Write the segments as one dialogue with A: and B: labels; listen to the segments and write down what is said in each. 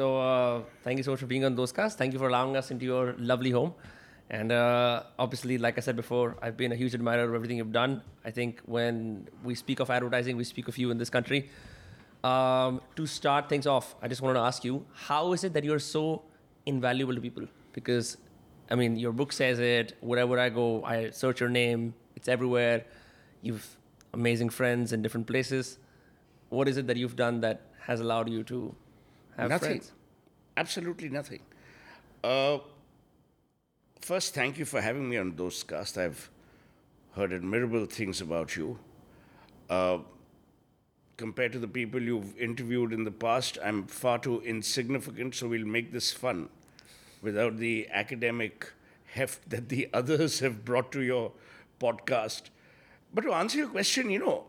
A: So uh, thank you so much for being on Dostcast. Thank you for allowing us into your lovely home. And uh, obviously, like I said before, I've been a huge admirer of everything you've done. I think when we speak of advertising, we speak of you in this country. Um, to start things off, I just wanted to ask you, how is it that you're so invaluable to people? Because, I mean, your book says it. Wherever I go, I search your name. It's everywhere. You've amazing friends in different places. What is it that you've done that has allowed you to have
B: nothing.
A: friends?
B: Absolutely nothing. Uh, first, thank you for having me on Dostcast. I've heard admirable things about you. Uh, compared to the people you've interviewed in the past, I'm far too insignificant, so we'll make this fun without the academic heft that the others have brought to your podcast. But to answer your question, you know,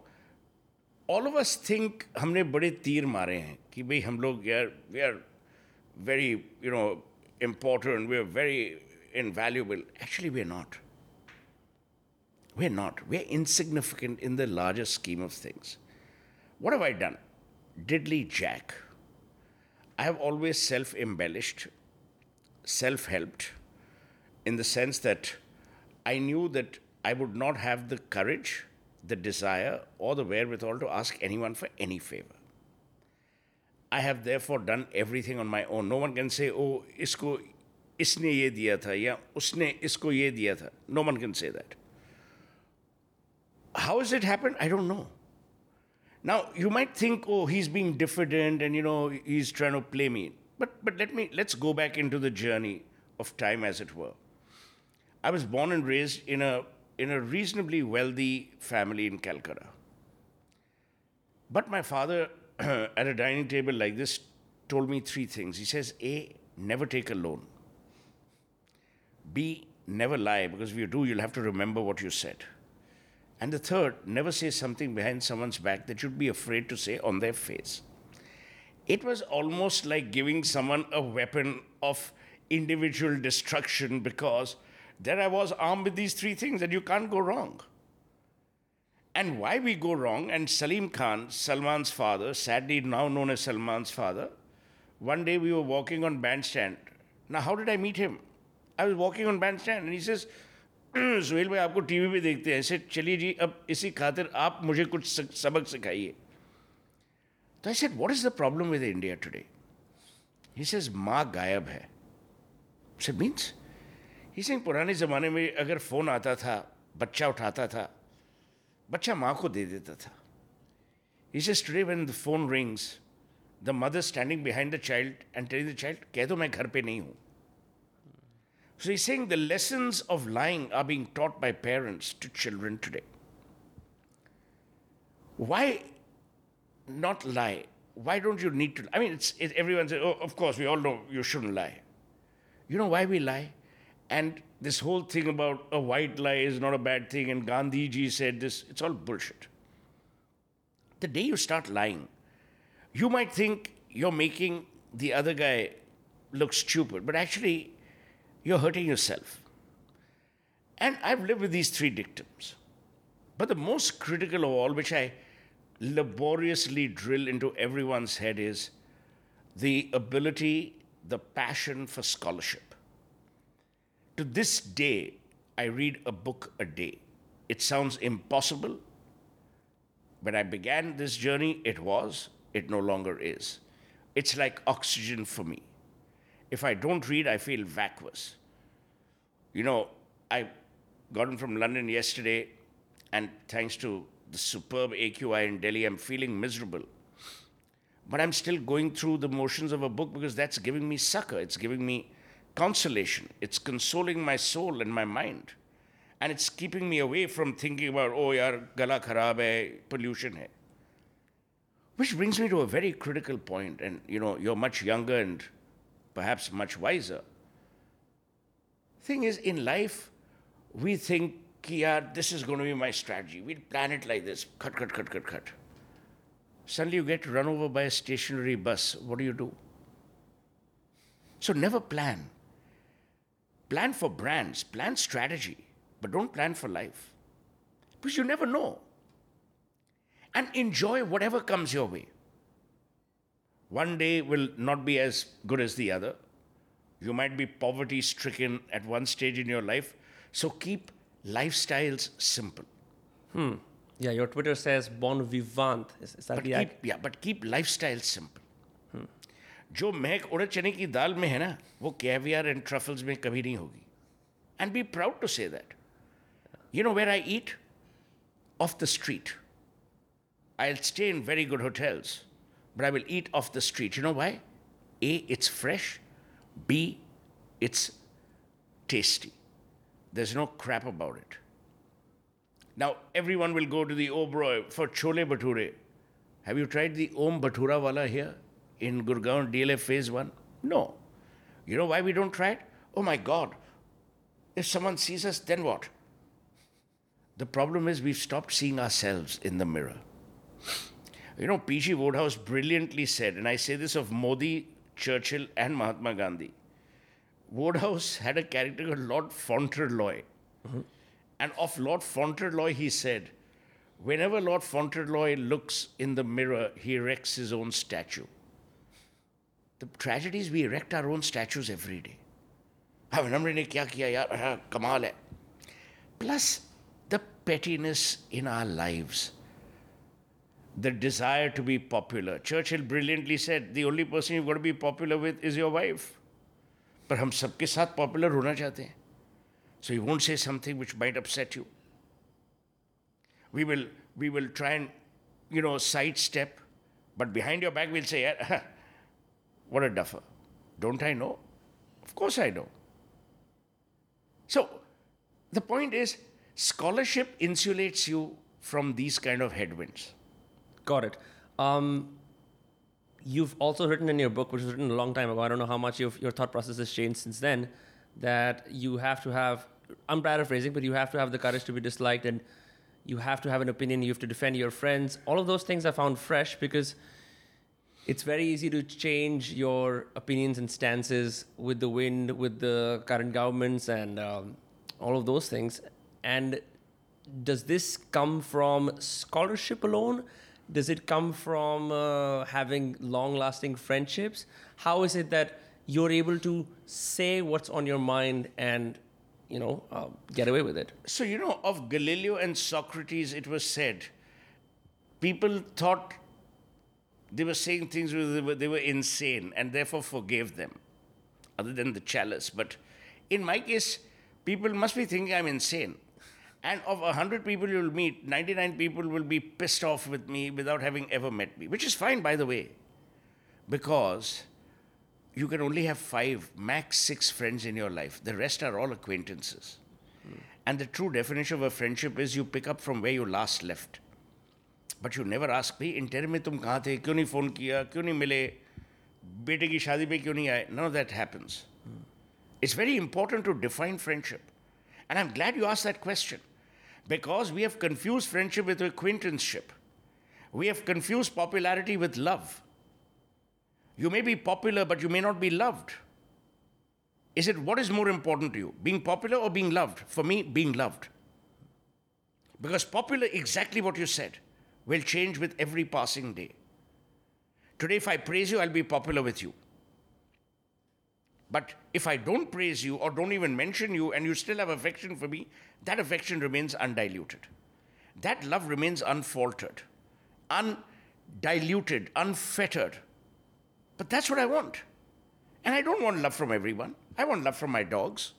B: all of us think हमने बड़े तीर मारे हैं कि भाई हम लोग यार we are very you know important we are very invaluable actually we are not we're not we're insignificant in the larger scheme of things what have I done diddly jack I have always self embellished self helped in the sense that I knew that I would not have the courage, the desire, or the wherewithal to ask anyone for any favor. I have therefore done everything on my own. No one can say, oh, isko isne ye diya tha, ya usne isko ye diya tha. No one can say that. How has it happened? I don't know. Now you might think, oh, he's being diffident and you know he's trying to play me. But but let me let's go back into the journey of time, as it were. I was born and raised in a in a reasonably wealthy family in Calcutta. But my father, at a dining table like this, told me three things. He says, A, never take a loan. B, never lie, because if you do, you'll have to remember what you said. And the third, never say something behind someone's back that you'd be afraid to say on their face. It was almost like giving someone a weapon of individual destruction because there I was armed with these three things and you can't go wrong. And why we go wrong, and Salim Khan, Salman's father, sadly now known as Salman's father, one day we were walking on bandstand. Now, how did I meet him? I was walking on bandstand and he says, Suhail भाई आपको TV पे देखते हैं ऐसे चलिए जी अब इसी खातिर आप मुझे कुछ सबक सिखाइए तो I said what is the problem with India today he says माँ गायब है से मीन्स ही सिंह पुराने ज़माने में अगर फ़ोन आता था बच्चा उठाता था बच्चा माँ को दे देता था he says today when the phone rings the mother standing behind the child and telling the child कह दो मैं घर पे नहीं हूँ So he's saying the lessons of lying are being taught by parents to children today. Why not lie? Why don't you need to? I mean, it's, it, everyone says, oh, of course, we all know you shouldn't lie. You know why we lie? And this whole thing about a white lie is not a bad thing, and Gandhi ji said this, it's all bullshit. The day you start lying, you might think you're making the other guy look stupid, but actually, you're hurting yourself. And I've lived with these three dictums. But the most critical of all, which I laboriously drill into everyone's head, is the ability, the passion for scholarship. To this day, I read a book a day. It sounds impossible. When I began this journey, it was, it no longer is. It's like oxygen for me. If I don't read, I feel vacuous. You know, I got in from London yesterday, and thanks to the superb AQI in Delhi, I'm feeling miserable. But I'm still going through the motions of a book because that's giving me succor. It's giving me consolation. It's consoling my soul and my mind. And it's keeping me away from thinking about, oh, yaar, gala kharab hai, pollution hai. Which brings me to a very critical point, and you know, you're much younger and perhaps much wiser. Thing is, in life, we think, yaar, this is going to be my strategy. We'll plan it like this cut, cut, cut, cut, cut. Suddenly you get run over by a stationary bus. What do you do? So never plan. Plan for brands, plan strategy, but don't plan for life. Because you never know. And enjoy whatever comes your way. One day will not be as good as the other. You might be poverty stricken at one stage in your life. So keep lifestyles simple. Hmm.
A: Yeah, your Twitter says bon vivant. Is, is that
B: But
A: the
B: keep, yeah, but keep lifestyles simple. जो महक उड़द चने की दाल में है ना, वो caviar and truffles में कभी नहीं होगी। And be proud to say that you know where I eat off the street I'll stay in very good hotels but I will eat off the street you know why A it's fresh B it's tasty there is no crap about it now everyone will go to the Oberoi for chole bhature have you tried the Om bhatura वाला here in Gurgaon DLF Phase 1? No. You know why we don't try it? Oh my God. If someone sees us, then what? The problem is we've stopped seeing ourselves in the mirror. You know, P.G. Wodehouse brilliantly said, and I say this of Modi, Churchill, and Mahatma Gandhi. Wodehouse had a character called Lord Fauntleroy. Mm-hmm. And of Lord Fauntleroy, he said, whenever Lord Fauntleroy looks in the mirror, he erects his own statue. The tragedy is we erect our own statues every day. हाँ विनम्र ने क्या किया यार हाँ कमाल है Plus, the pettiness in our lives the desire to be popular. Churchill brilliantly said, the only person you've got to be popular with is your wife. पर हम सबके साथ पॉपुलर होना चाहते हैं So you won't say something which might upset you. We will, we will try and, you know, sidestep, but behind your back we'll say, "Yeah, what a duffer. Don't I know? Of course I know. So the point is, scholarship insulates you from these kind of headwinds.
A: Got it. Um, you've also written in your book, which was written a long time ago. I don't know how much your your thought process has changed since then. That you have to have. I'm paraphrasing, but you have to have the courage to be disliked, and you have to have an opinion. You have to defend your friends. All of those things I found fresh because it's very easy to change your opinions and stances with the wind, with the current governments, and um, all of those things. And does this come from scholarship alone? Does it come from uh, having long lasting friendships? How is it that you're able to say what's on your mind and, you know, uh, get away with it?
B: So, you know, of Galileo and Socrates, it was said people thought they were saying things they were, they were insane and therefore forgave them, other than the chalice. But in my case, people must be thinking I'm insane. And of 100 people you'll meet, 99 people will be pissed off with me without having ever met me, which is fine, by the way, because you can only have five, max six friends in your life. The rest are all acquaintances. And the true definition of a friendship is you pick up from where you last left. But you never ask, भाई inter में तुम कहाँ थे क्यों नहीं phone किया क्यों नहीं मिले बेटे की शादी पे क्यों नहीं आए none of that happens. It's very important to define friendship. And I'm glad you asked that question because we have confused friendship with acquaintanceship. We have confused popularity with love. You may be popular, but you may not be loved. Is it what is more important to you, being popular or being loved? For me, being loved. Because popular, exactly what you said, will change with every passing day. Today, if I praise you, I'll be popular with you. But if I don't praise you or don't even mention you and you still have affection for me, that affection remains undiluted. That love remains unfaltered, undiluted, unfettered. But that's what I want. And I don't want love from everyone. I want love from my dogs.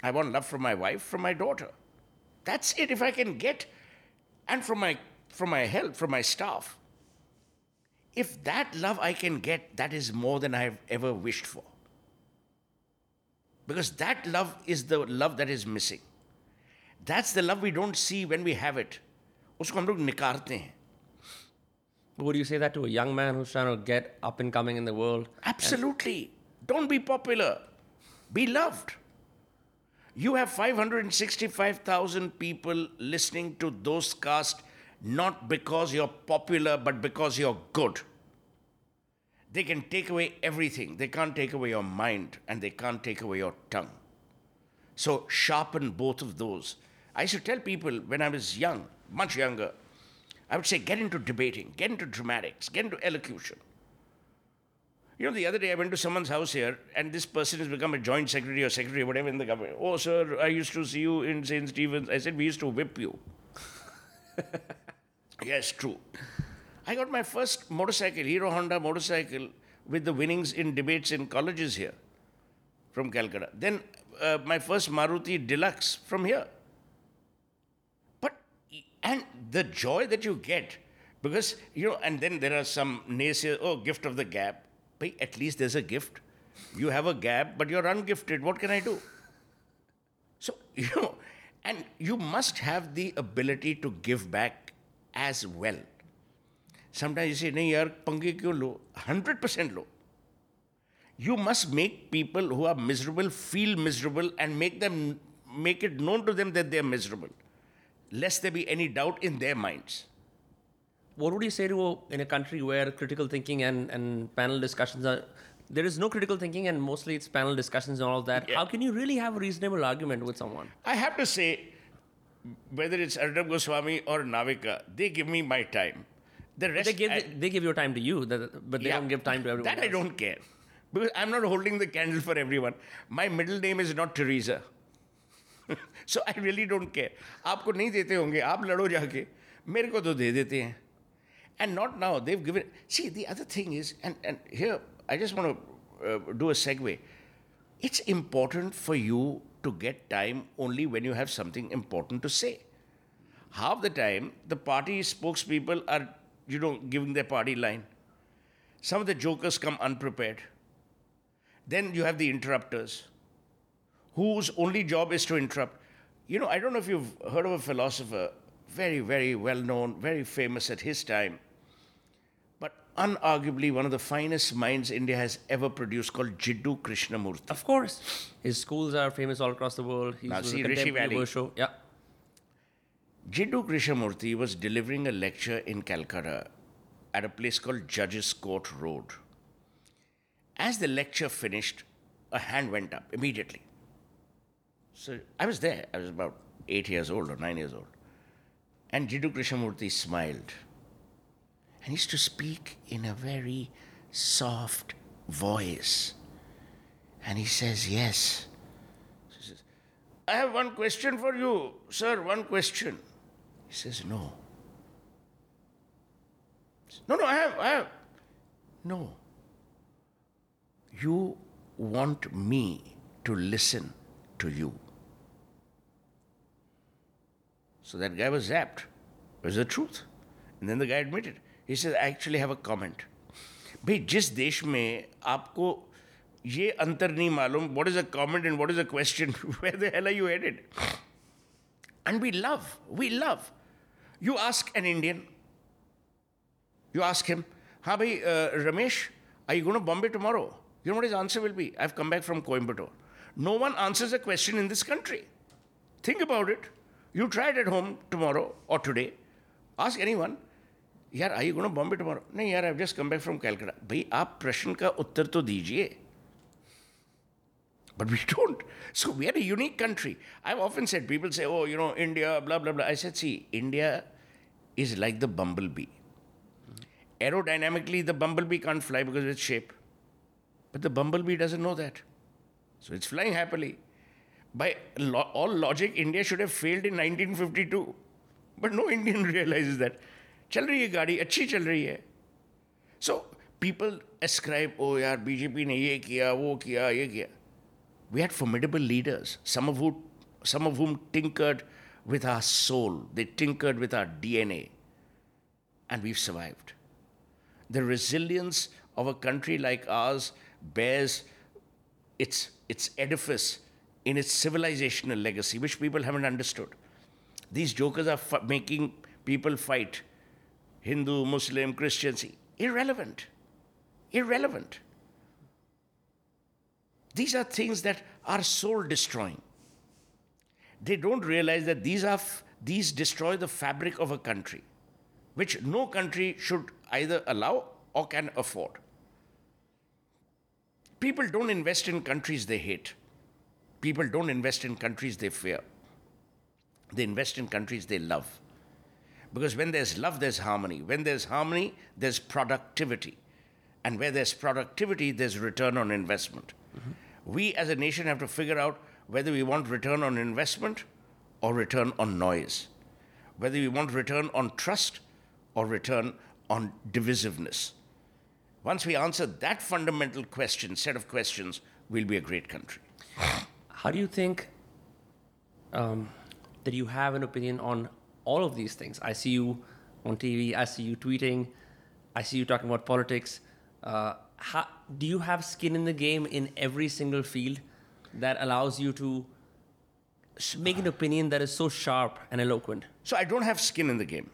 B: I want love from my wife, from my daughter. That's it. If I can get, and from my from my help, from my staff. If that love I can get, that is more than I have ever wished for. Because that love is the love that is missing. That's the love we don't see when we have it. उसको हम लोग निकारते हैं
A: Would you say that to a young man who's trying to get up and coming in the world?
B: Absolutely. Don't be popular. Be loved. You have 565,000 people listening to Dostcast not because you're popular, but because you're good. They can take away everything. They can't take away your mind and they can't take away your tongue. So sharpen both of those. I used to tell people when I was young, much younger, I would say get into debating, get into dramatics, get into elocution. You know, the other day I went to someone's house here, and this person has become a joint secretary or secretary, whatever, in the government. Oh, sir, I used to see you in St. Stephen's. I said, we used to whip you. yes, true. I got my first motorcycle, Hero Honda motorcycle, with the winnings in debates in colleges here from Calcutta. Then uh, my first Maruti Deluxe from here. But, and the joy that you get, because, you know, and then there are some naysayers, oh, gift of the gap. But at least there's a gift. You have a gap, but you're ungifted. What can I do? So, you know, and you must have the ability to give back as well. Sometimes you say, no, yaar, pange kyun lo? 100% low. You must make people who are miserable feel miserable and make them make it known to them that they are miserable, lest there be any doubt in their minds.
A: What would you say to in a country where critical thinking and, and panel discussions are there is no critical thinking and mostly it's panel discussions and all that.
B: Yeah.
A: How can you really have a reasonable argument with someone?
B: I have to say, whether it's Arnab Goswami or Navika they give me my time the rest
A: They give
B: I-
A: they give your time to you, that- but they
B: Yeah.
A: don't give time to everyone.
B: That I
A: else.
B: don't care. Because I'm not holding the candle for everyone. My middle name is not Teresa. so I really don't care. आपको नहीं देते होंगे आप लड़ो जाके मेरे को तो दे देते हैं and not now they've given see the other thing is and, and here I just want to uh, do a segue it's important for you to get time only when you have something important to say half the time the party spokespeople are you know giving their party line some of the jokers come unprepared. Then you have the interrupters, whose only job is to interrupt. You know, I don't know if you've heard of a philosopher, very, very well known, very famous at his time, unarguably one of the finest minds India has ever produced, called Jiddu Krishnamurti.
A: Of course, his schools are famous all across the world. He's
B: Now see,
A: a
B: Rishi Valley.
A: Osho. Yeah.
B: Jiddu Krishnamurti was delivering a lecture in Calcutta at a place called Judges Court Road. As the lecture finished, a hand went up immediately. So I was there. I was about eight years old or nine years old. And Jiddu Krishnamurti smiled. And used to speak in a very soft voice. And he says, Yes. He says, I have one question for you, sir, one question. He says, No. No, no, I have, I have. No. You want me to listen to you. So that guy was zapped. It was the truth. And then the guy admitted. He said, I actually have a comment. भाई जिस देश में आपको ये अंतर नहीं मालूम what is a comment and what is a question where the hell are you headed and we love we love you ask an Indian you ask him हाँ भाई uh, Ramesh are you going to Bombay tomorrow you know what his answer will be I've come back from Coimbatore no one answers a question in this country think about it you try it at home tomorrow or today ask anyone यार I gonna Bombay tomorrow नहीं यार I just come back from Calcutta भाई आप प्रश्न का उत्तर तो दीजिए But we don't. So we are a unique country. I've often said, people say, oh, you know, India, blah, blah, blah. I said, see, India is like the bumblebee. Aerodynamically, the bumblebee can't fly because of its shape. But the bumblebee doesn't know that. So it's flying happily. By lo- all logic, India should have failed in 1952. But no Indian realizes that. चल रही है गाड़ी अच्छी चल रही है so people ascribe ओ यार BJP ने ये किया वो किया ये किया we had formidable leaders, some of, who, some of whom tinkered with our soul, they tinkered with our DNA, and we've survived. The resilience of a country like ours bears its, its edifice in its civilizational legacy, which people haven't understood. These jokers are f- making people fight Hindu, Muslim, Christian. See, irrelevant. Irrelevant. These are things that are soul destroying. They don't realize that these, are f- these destroy the fabric of a country, which no country should either allow or can afford. People don't invest in countries they hate. People don't invest in countries they fear. They invest in countries they love. Because when there's love, there's harmony. When there's harmony, there's productivity. And where there's productivity, there's return on investment. We as a nation have to figure out whether we want return on investment or return on noise, whether we want return on trust or return on divisiveness. Once we answer that fundamental question, set of questions, we'll be a great country.
A: How do you think um, that you have an opinion on all of these things? I see you on TV, I see you tweeting, I see you talking about politics. Uh, how, do you have skin in the game in every single field that allows you to s- make an opinion that is so sharp and eloquent?
B: So I don't have skin in the game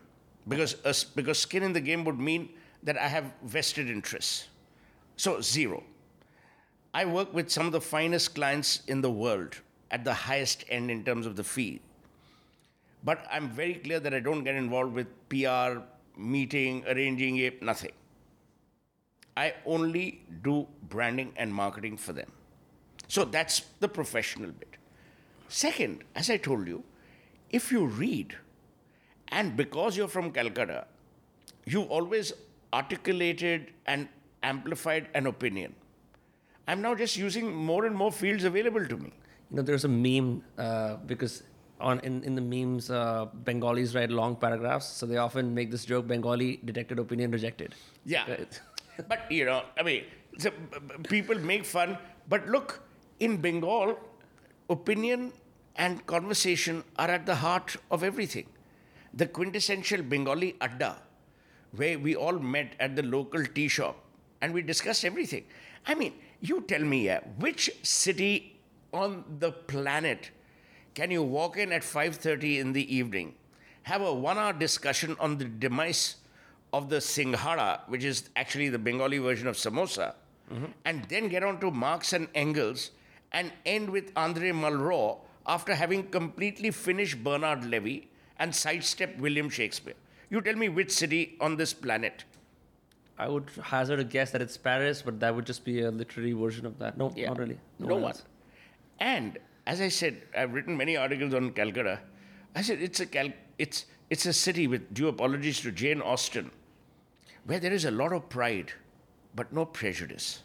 B: because, uh, because skin in the game would mean that I have vested interests. So, zero. I work with some of the finest clients in the world at the highest end in terms of the fee. But I'm very clear that I don't get involved with PR, meeting, arranging it, nothing. I only do branding and marketing for them. So that's the professional bit. Second, as I told you, if you read, and because you're from Calcutta, you've always articulated and amplified an opinion. I'm now just using more and more fields available to me.
A: You know, there's a meme uh, because on in, in the memes, uh, Bengalis write long paragraphs, so they often make this joke: Bengali detected opinion rejected.
B: Yeah. But, you know, I mean, so, people make fun. But look, in Bengal, opinion and conversation are at the heart of everything. The quintessential Bengali adda, where we all met at the local tea shop and we discussed everything. I mean, you tell me, yeah, which city on the planet can you walk in at 5:30 in the evening, have a one-hour discussion on the demise of the Singhara, which is actually the Bengali version of samosa, mm-hmm. and then get on to Marx and Engels and end with Andre Malraux after having completely finished Bernard Levy and sidestepped William Shakespeare. You tell me which city on this planet.
A: I would hazard a guess that it's Paris, but that would just be a literary version of that. No, not really.
B: No, one.
A: else.
B: And as I said, I've written many articles on Calcutta. I said it's a Cal- it's it's a city with due apologies to Jane Austen, where there is a lot of pride, but no prejudice.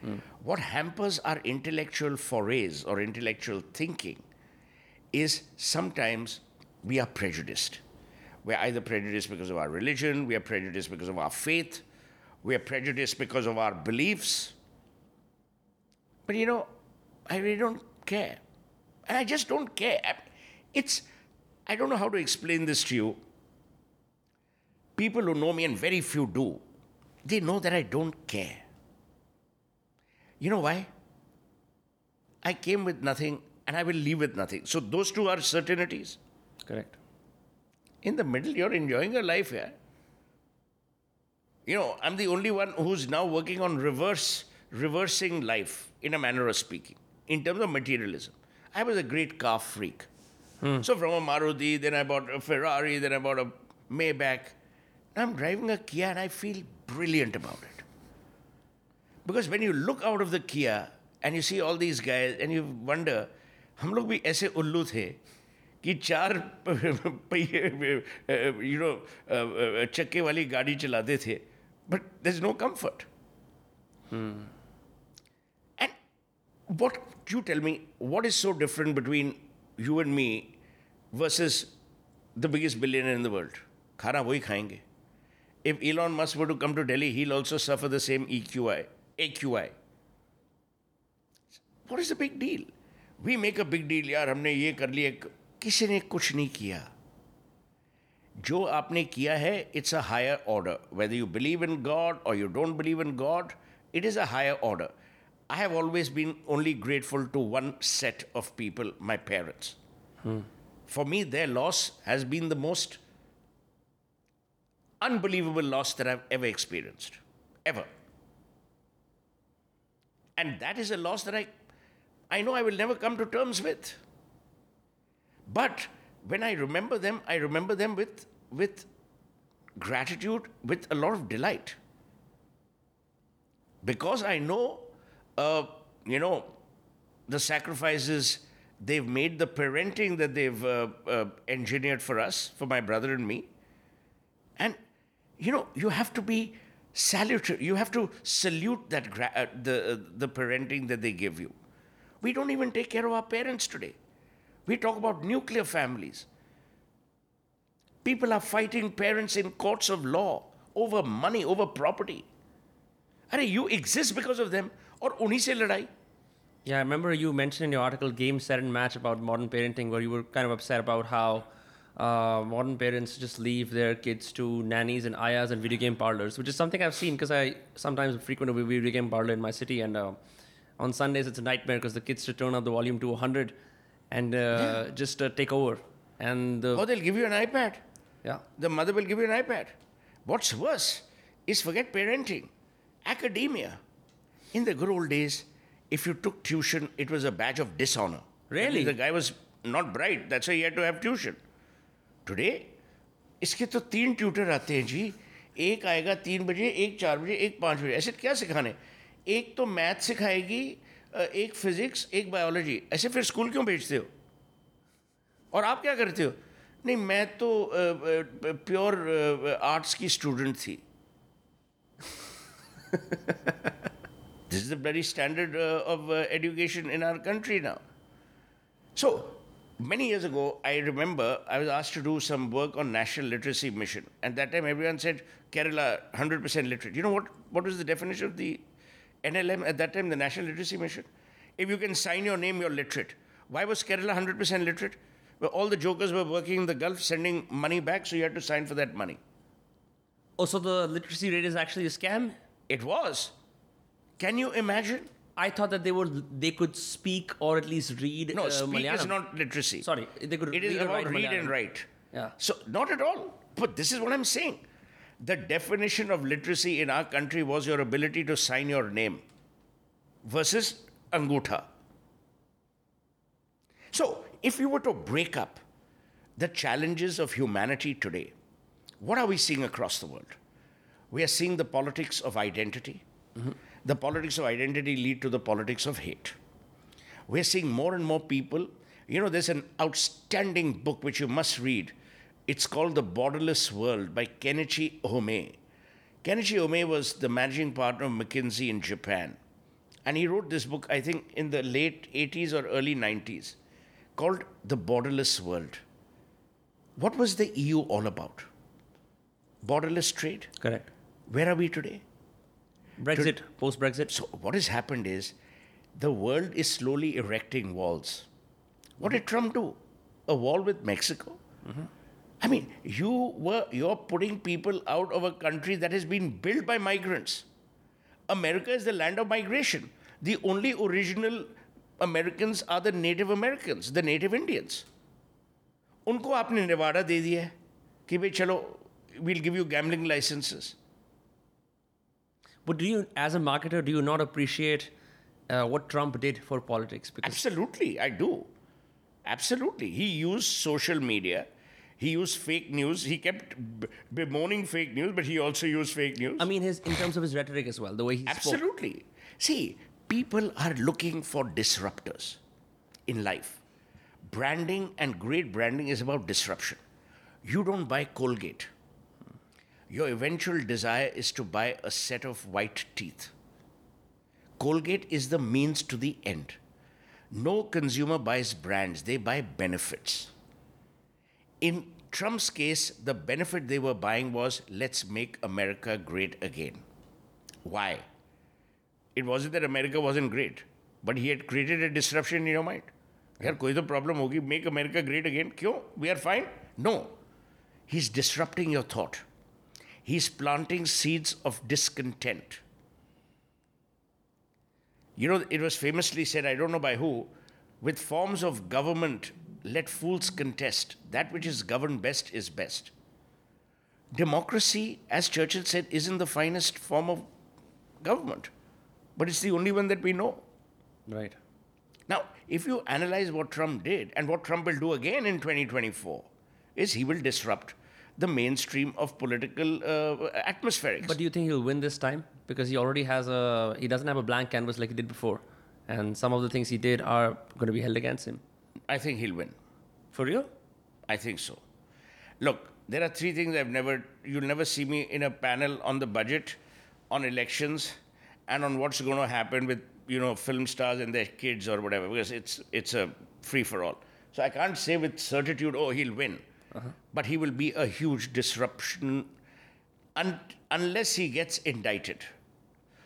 B: Hmm. What hampers our intellectual forays or intellectual thinking is sometimes we are prejudiced. We're either prejudiced because of our religion, we are prejudiced because of our faith, we are prejudiced because of our beliefs. But you know, I really don't care. And I just don't care. It's, I don't know how to explain this to you. People who know me, and very few do, they know that I don't care. You know why? I came with nothing and I will leave with nothing. So those two are certainties.
A: Correct.
B: In the middle, you're enjoying your life here. You know, I'm the only one who's now working on reverse, reversing life in a manner of speaking, in terms of materialism. I was a great car freak. So from a Maruti, then I bought a Ferrari, then I bought a Maybach. I'm driving a Kia and I feel brilliant about it. Because when you look out of the Kia and you see all these guys and you wonder, हम लोग भी ऐसे उल्लू थे कि चार पहिए you know चक्के वाली गाड़ी चलाते थे but there is no comfort And what you tell me, what is so different between you and me versus the biggest billionaire in the world? खाना वही खाएंगे. If Elon Musk were to come to Delhi, he'll also suffer the same EQI, AQI. What is the big deal? We make a big deal, यार हमने ये कर लिया किसी ने कुछ नहीं किया जो आपने किया है it's a higher order whether you believe in God और you don't believe in God it is a higher order I have always been only grateful to one set of people, my parents. Hmm. For me, their loss has been the most unbelievable loss that I've ever experienced. Ever. And that is a loss that I, I know I will never come to terms with. But when I remember them, I remember them with, with gratitude, with a lot of delight. Because I know uh, you know, the sacrifices they've made, the parenting that they've uh, uh, engineered for us, for my brother and me. And, you know, you have to be salutary. You have to salute that gra- uh, the uh, the parenting that they give you. We don't even take care of our parents today. We talk about nuclear families. People are fighting parents in courts of law over money, over property. Are you exist because of them or unhi se ladai?
A: Yeah, I remember you mentioned in your article Game, Set, and Match about modern parenting, where you were kind of upset about how uh, modern parents just leave their kids to nannies and ayahs and video game parlors, which is something I've seen because I sometimes frequent a video game parlor in my city. And uh, on Sundays, it's a nightmare because the kids to turn up the volume to 100 and uh, just uh, take over. And the,
B: Or they'll give you an iPad.
A: yeah,
B: The mother will give you an iPad. What's worse is forget parenting, academia. In the good old days, if you took tuition, it was a badge of dishonor.
A: Really?
B: The guy was not bright. That's why he had to have tuition. Today, इसके तो तीन tutor आते हैं जी एक आएगा तीन बजे एक चार बजे एक पाँच बजे ऐसे क्या सिखाने एक तो मैथ सिखाएगी एक फिजिक्स एक बायोलॉजी ऐसे फिर स्कूल क्यों भेजते हो और आप क्या करते हो नहीं मैं तो प्योर आर्ट्स की स्टूडेंट थी This is the bloody standard uh, of uh, education in our country now. So, many years ago, I remember I was asked to do some work on national literacy mission. And that time everyone said Kerala 100% literate. You know what, what was the definition of the NLM at that time, the National Literacy Mission? If you can sign your name, you're literate. Why was Kerala 100% literate? Well, all the jokers were working in the Gulf, sending money back, so you had to sign for that money.
A: Oh, so the literacy rate is actually a scam?
B: It was. Can you imagine?
A: I thought that they were they could speak or at least read.
B: No,
A: uh,
B: speak is not literacy.
A: Sorry, they could
B: It is
A: read and
B: about
A: write
B: read
A: Malayalam.
B: and write.
A: Yeah.
B: So, not at all. But this is what I'm saying. The definition of literacy in our country was your ability to sign your name versus angutha. So, if we were to break up the challenges of humanity today, what are we seeing across the world? We are seeing the politics of identity. The politics of identity lead to the politics of hate. We're seeing more and more people. You know, there's an outstanding book which you must read. It's called The Borderless World by Kenichi Ohmae. Kenichi Ohmae was the managing partner of McKinsey in Japan. And he wrote this book, I think, in the late 80s or early 90s, called The Borderless World. What was the EU all about? Borderless trade?
A: Correct.
B: Where are we today?
A: Brexit, post Brexit.
B: So, what has happened is the world is slowly erecting walls. What did Trump do? A wall with Mexico? I mean, you were you're putting people out of a country that has been built by migrants. America is the land of migration. The only original Americans are the Native Americans, the Native Indians. उनको आपने निवाड़ा दे दिया है कि भाई चलो we'll give you gambling licenses.
A: But do you, as a marketer, do you not appreciate uh, what Trump did for politics? Because
B: Absolutely, I do. Absolutely. He used social media. He used fake news. He kept b- bemoaning fake news, but he also used fake news.
A: I mean, his in terms of his rhetoric as well, the way he spoke.
B: Absolutely. See, people are looking for disruptors in life. Branding and great branding is about disruption. You don't buy Colgate Your eventual desire is to buy a set of white teeth. Colgate is the means to the end. No consumer buys brands, they buy benefits. In Trump's case, the benefit they were buying was let's make America great again. Why? It wasn't that America wasn't great, but he had created a disruption in your mind. यार कोई तो problem होगी make America great again क्यों we are fine no he is disturbing your thought He's planting seeds of discontent. You know, it was famously said, I don't know by who, with forms of government, let fools contest. That which is governed best is best. Democracy, as Churchill said, isn't the finest form of government, but it's the only one that we know.
A: Right.
B: Now, if you analyze what Trump did and what Trump will do again in 2024, is he will disrupt the mainstream of political uh, atmospherics.
A: But do you think he'll win this time? Because he already has a he doesn't have a blank canvas like he did before, and some of the things he did are going to be held against him.
B: I think he'll win.
A: For real?
B: I think so. Look, there are three things I've never, you'll never see me in a panel on the budget on elections and on what's going to happen with you know film stars and their kids or whatever because it's it's a free for all. So I can't say with certitude, oh, he'll win, but he will be a huge disruption un- unless he gets indicted.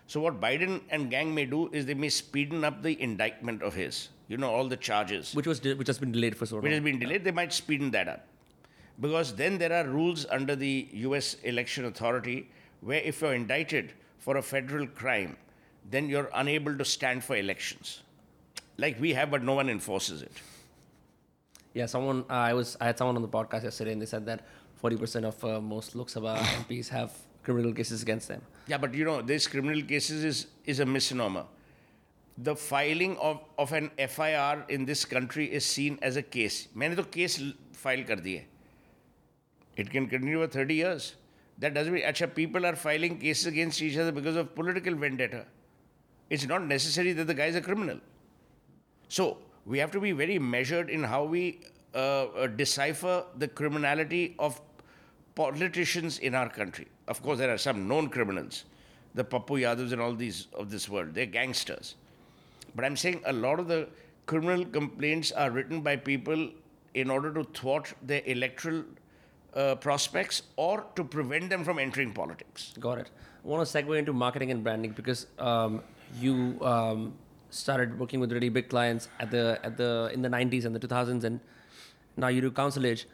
B: So what Biden and gang may do is they may speeden up the indictment of his, you know, all the charges
A: Which was de- which has been delayed for so long.
B: which has been delayed, they might speeden that up. Because then there are rules under the US election authority where if you're indicted for a federal crime, then you're unable to stand for elections. Like we have, but no one enforces it.
A: Yeah, someone uh, I was I had someone on the podcast yesterday, and they said that forty percent of uh, most Lok Sabha MPs have criminal cases against them.
B: Yeah, but you know, this criminal cases is, is a misnomer. The filing of, of an FIR in this country is seen as a case. मैंने तो case l- file कर दी है. It can continue for 30 years. That doesn't mean, अच्छा, people are filing cases against each other because of political vendetta. It's not necessary that the guy is a criminal. So we have to be very measured in how we uh, uh, decipher the criminality of politicians in our country. Of course, there are some known criminals, the Pappu Yadavs and all these of this world. They're gangsters. But I'm saying a lot of the criminal complaints are written by people in order to thwart their electoral uh, prospects or to prevent them from entering politics.
A: Got it. I want to segue into marketing and branding because um, you um, started working with really big clients at the at the in the 90s and the 2000s, and now you do counselage.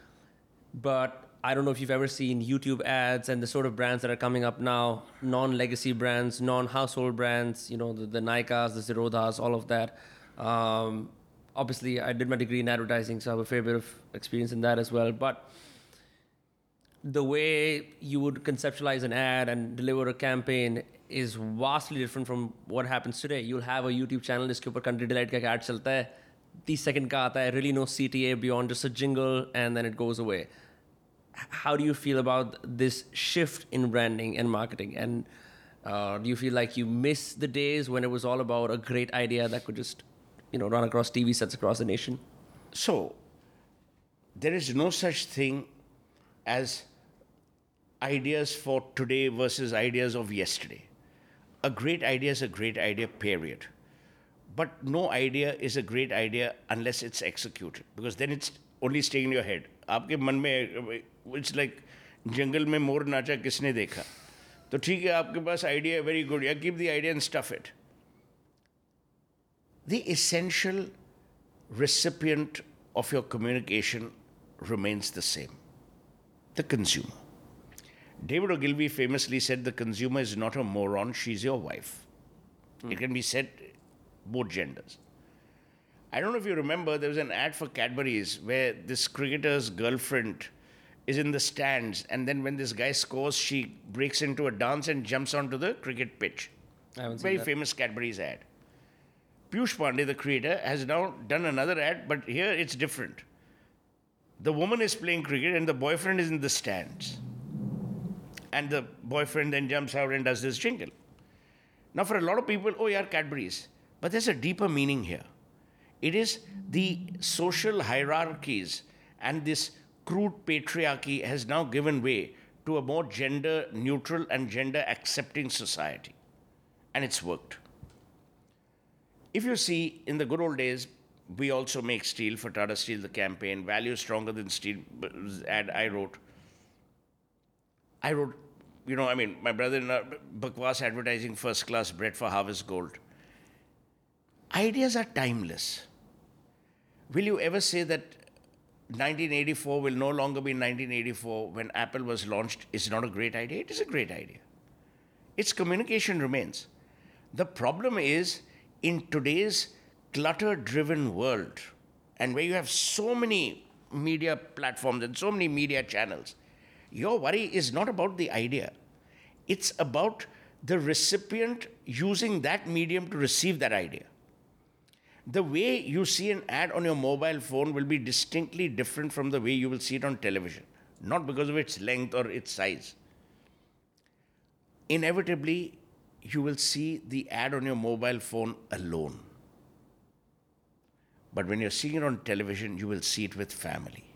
A: But I don't know if you've ever seen YouTube ads and the sort of brands that are coming up now, non-legacy brands, non-household brands. You know, the, the Nykaas, the Zerodhas, all of that. Um, obviously, I did my degree in advertising, so I have a fair bit of experience in that as well. But the way you would conceptualize an ad and deliver a campaign is vastly different from what happens today. You'll have a YouTube channel जिसके ऊपर country delight का एक ad चलता है 30 second का आता है really no CTA beyond just a jingle and then it goes away. H- How do you feel about this shift in branding and marketing? And uh, do you feel like you miss the days when it was all about a great idea that could just, you know, run across TV sets across the nation?
B: So, there is no such thing as ideas for today versus ideas of yesterday. A great idea is a great idea, period. But no idea is a great idea unless it's executed, because then it's only staying in your head. आपके मन में it's like जंगल में मोर नाचा किसने देखा तो ठीक है आपके पास idea है very good. Yeah, keep the idea and stuff it. The essential recipient of your communication remains the same the consumer. David Ogilvy famously said the consumer is not a moron, she's your wife. It can be said both genders. I don't know if you remember, there was an ad for Cadbury's where this cricketer's girlfriend is in the stands, and then when this guy scores, she breaks into a dance and jumps onto the cricket pitch.
A: I haven't seen
B: Very famous Cadbury's ad. Piyush Pandey, the creator, has now done another ad, but here it's different. The woman is playing cricket and the boyfriend is in the stands. And the boyfriend then jumps out and does this jingle. Now, for a lot of people, oh, yeah, Cadbury's. But there's a deeper meaning here. It is the social hierarchies and this crude patriarchy has now given way to a more gender neutral and gender accepting society. And it's worked. If you see, in the good old days, we also make steel for Tata Steel, the campaign, value stronger than steel ad I wrote. I wrote, you know, I mean, my brother in law, Bakwas advertising first class bread for Harvest Gold. Ideas are timeless. Will you ever say that 1984 will no longer be 1984 when Apple was launched is not a great idea? It is a great idea. Its communication remains. The problem is in today's clutter driven world and where you have so many media platforms and so many media channels, your worry is not about the idea. It's about the recipient using that medium to receive that idea. The way you see an ad on your mobile phone will be distinctly different from the way you will see it on television, not because of its length or its size. Inevitably, you will see the ad on your mobile phone alone. But when you're seeing it on television, you will see it with family.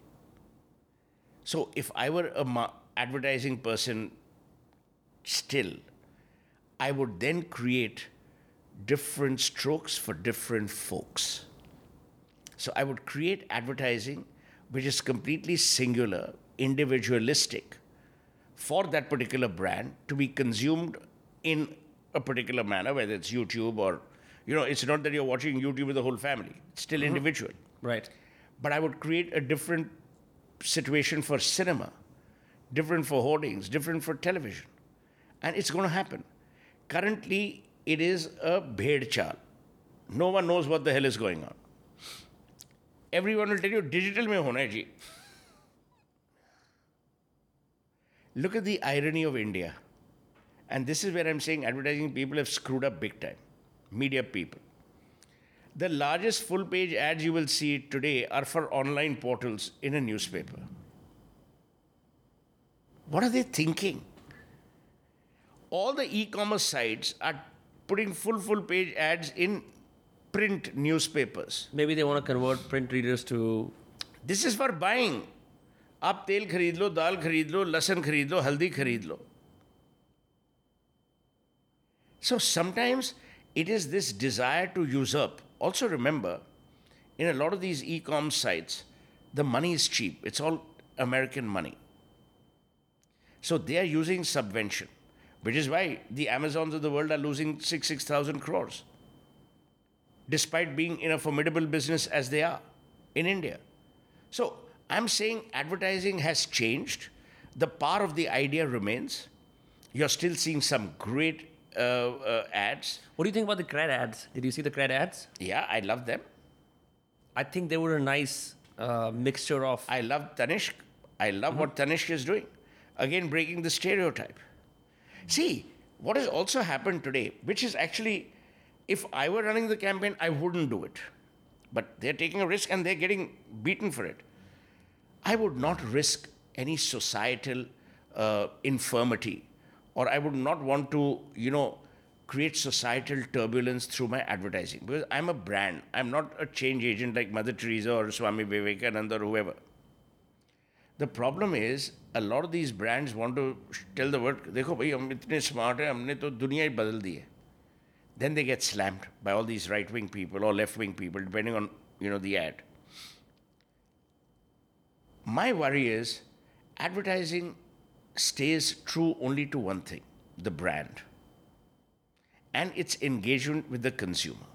B: So if I were a ma- advertising person still, I would then create different strokes for different folks. So I would create advertising which is completely singular, individualistic for that particular brand to be consumed in a particular manner, whether it's YouTube or, you know, it's not that you're watching YouTube with the whole family, it's still mm-hmm. individual.
A: Right.
B: But I would create a different situation for cinema, different for hoardings, different for television. And it's going to happen. Currently, it is a bhed chal. No one knows what the hell is going on. Everyone will tell you digital mein hona ji. Look at the irony of India. And this is where I'm saying advertising people have screwed up big time. Media people. The largest full page ads you will see today are for online portals in a newspaper. What are they thinking? All the e commerce sites are putting full, full page ads in print newspapers.
A: Maybe they want to convert print readers to.
B: This is for buying. आप तेल खरीद लो दाल खरीद लो लहसुन खरीद लो हल्दी खरीद लो So sometimes it is this desire to usurp. also remember, in a lot of these e-com sites, the money is cheap. It's all American money. So they are using subvention, which is why the Amazons of the world are losing six, six thousand crores, despite being in a formidable business as they are in India. So I'm saying advertising has changed. The power of the idea remains. You're still seeing some great ads.
A: What do you think about the CRED ads? Did you see the CRED ads?
B: Yeah, I love them.
A: I think they were a nice uh, mixture of.
B: I love Tanishq. I love what Tanishq is doing. Again, breaking the stereotype. See, what has also happened today, which is actually, if I were running the campaign, I wouldn't do it. But they're taking a risk and they're getting beaten for it. I would not risk any societal uh, infirmity, or I would not want to, you know, create societal turbulence through my advertising because I'm a brand. I'm not a change agent like Mother Teresa or Swami Vivekananda or whoever. The problem is a lot of these brands want to tell the world, "Dekho, bhai, hum itne smart hai, humne to dunia hi badal di hai." Then they get slammed by all these right-wing people or left-wing people, depending on you know the ad. My worry is advertising stays true only to one thing the brand and its engagement with the consumer.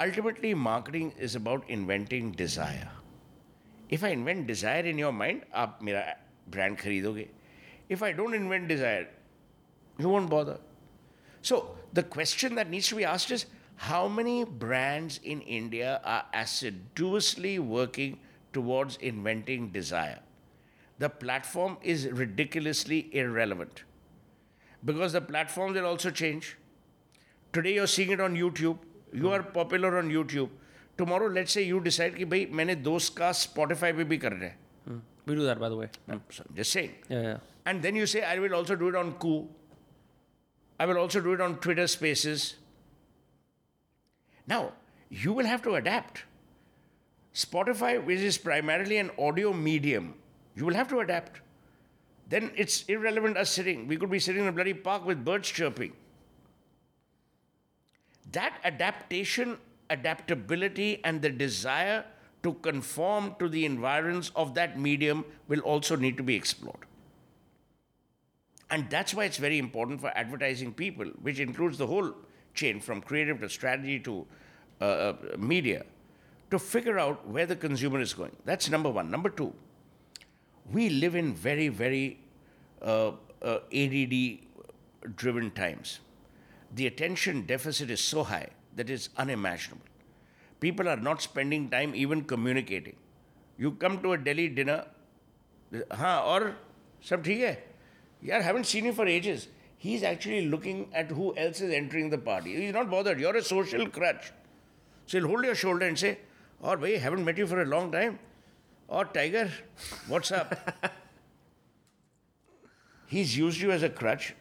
B: Ultimately, marketing is about inventing desire. If I invent desire in your mind, आप मेरा brand खरीदोगे. If I don't invent desire, you won't bother. So the question that needs to be asked is how many brands in India are assiduously working towards inventing desire? the platform is ridiculously irrelevant because the platform will also change. Today you're seeing it on YouTube. You are popular on YouTube. Tomorrow, let's say you decide कि भाई मैंने दोस्त का Spotify पे भी करना
A: Hmm. We do that by the way. Hmm.
B: So I'm just saying.
A: Yeah, yeah.
B: And then you say I will also do it on Koo." I will also do it on Twitter Spaces. Now you will have to adapt. Spotify, which is primarily an audio medium, you will have to adapt. Then it's irrelevant us sitting. We could be sitting in a bloody park with birds chirping. That adaptation, adaptability, and the desire to conform to the environs of that medium will also need to be explored. And that's why it's very important for advertising people, which includes the whole chain from creative to strategy to uh, uh, media, to figure out where the consumer is going. That's number one. Number two, we live in very, very uh, uh, ADD driven times. The attention deficit is so high that it's unimaginable. People are not spending time even communicating. You come to a Delhi dinner, हाँ और सब ठीक है यार haven't seen him for ages. He's actually looking at who else is entering the party. He's not bothered. You're a social crutch. So he'll hold your shoulder and say, "Or bhai, haven't met you for a long time. Or Tiger, what's up?" he's used you as a crutch.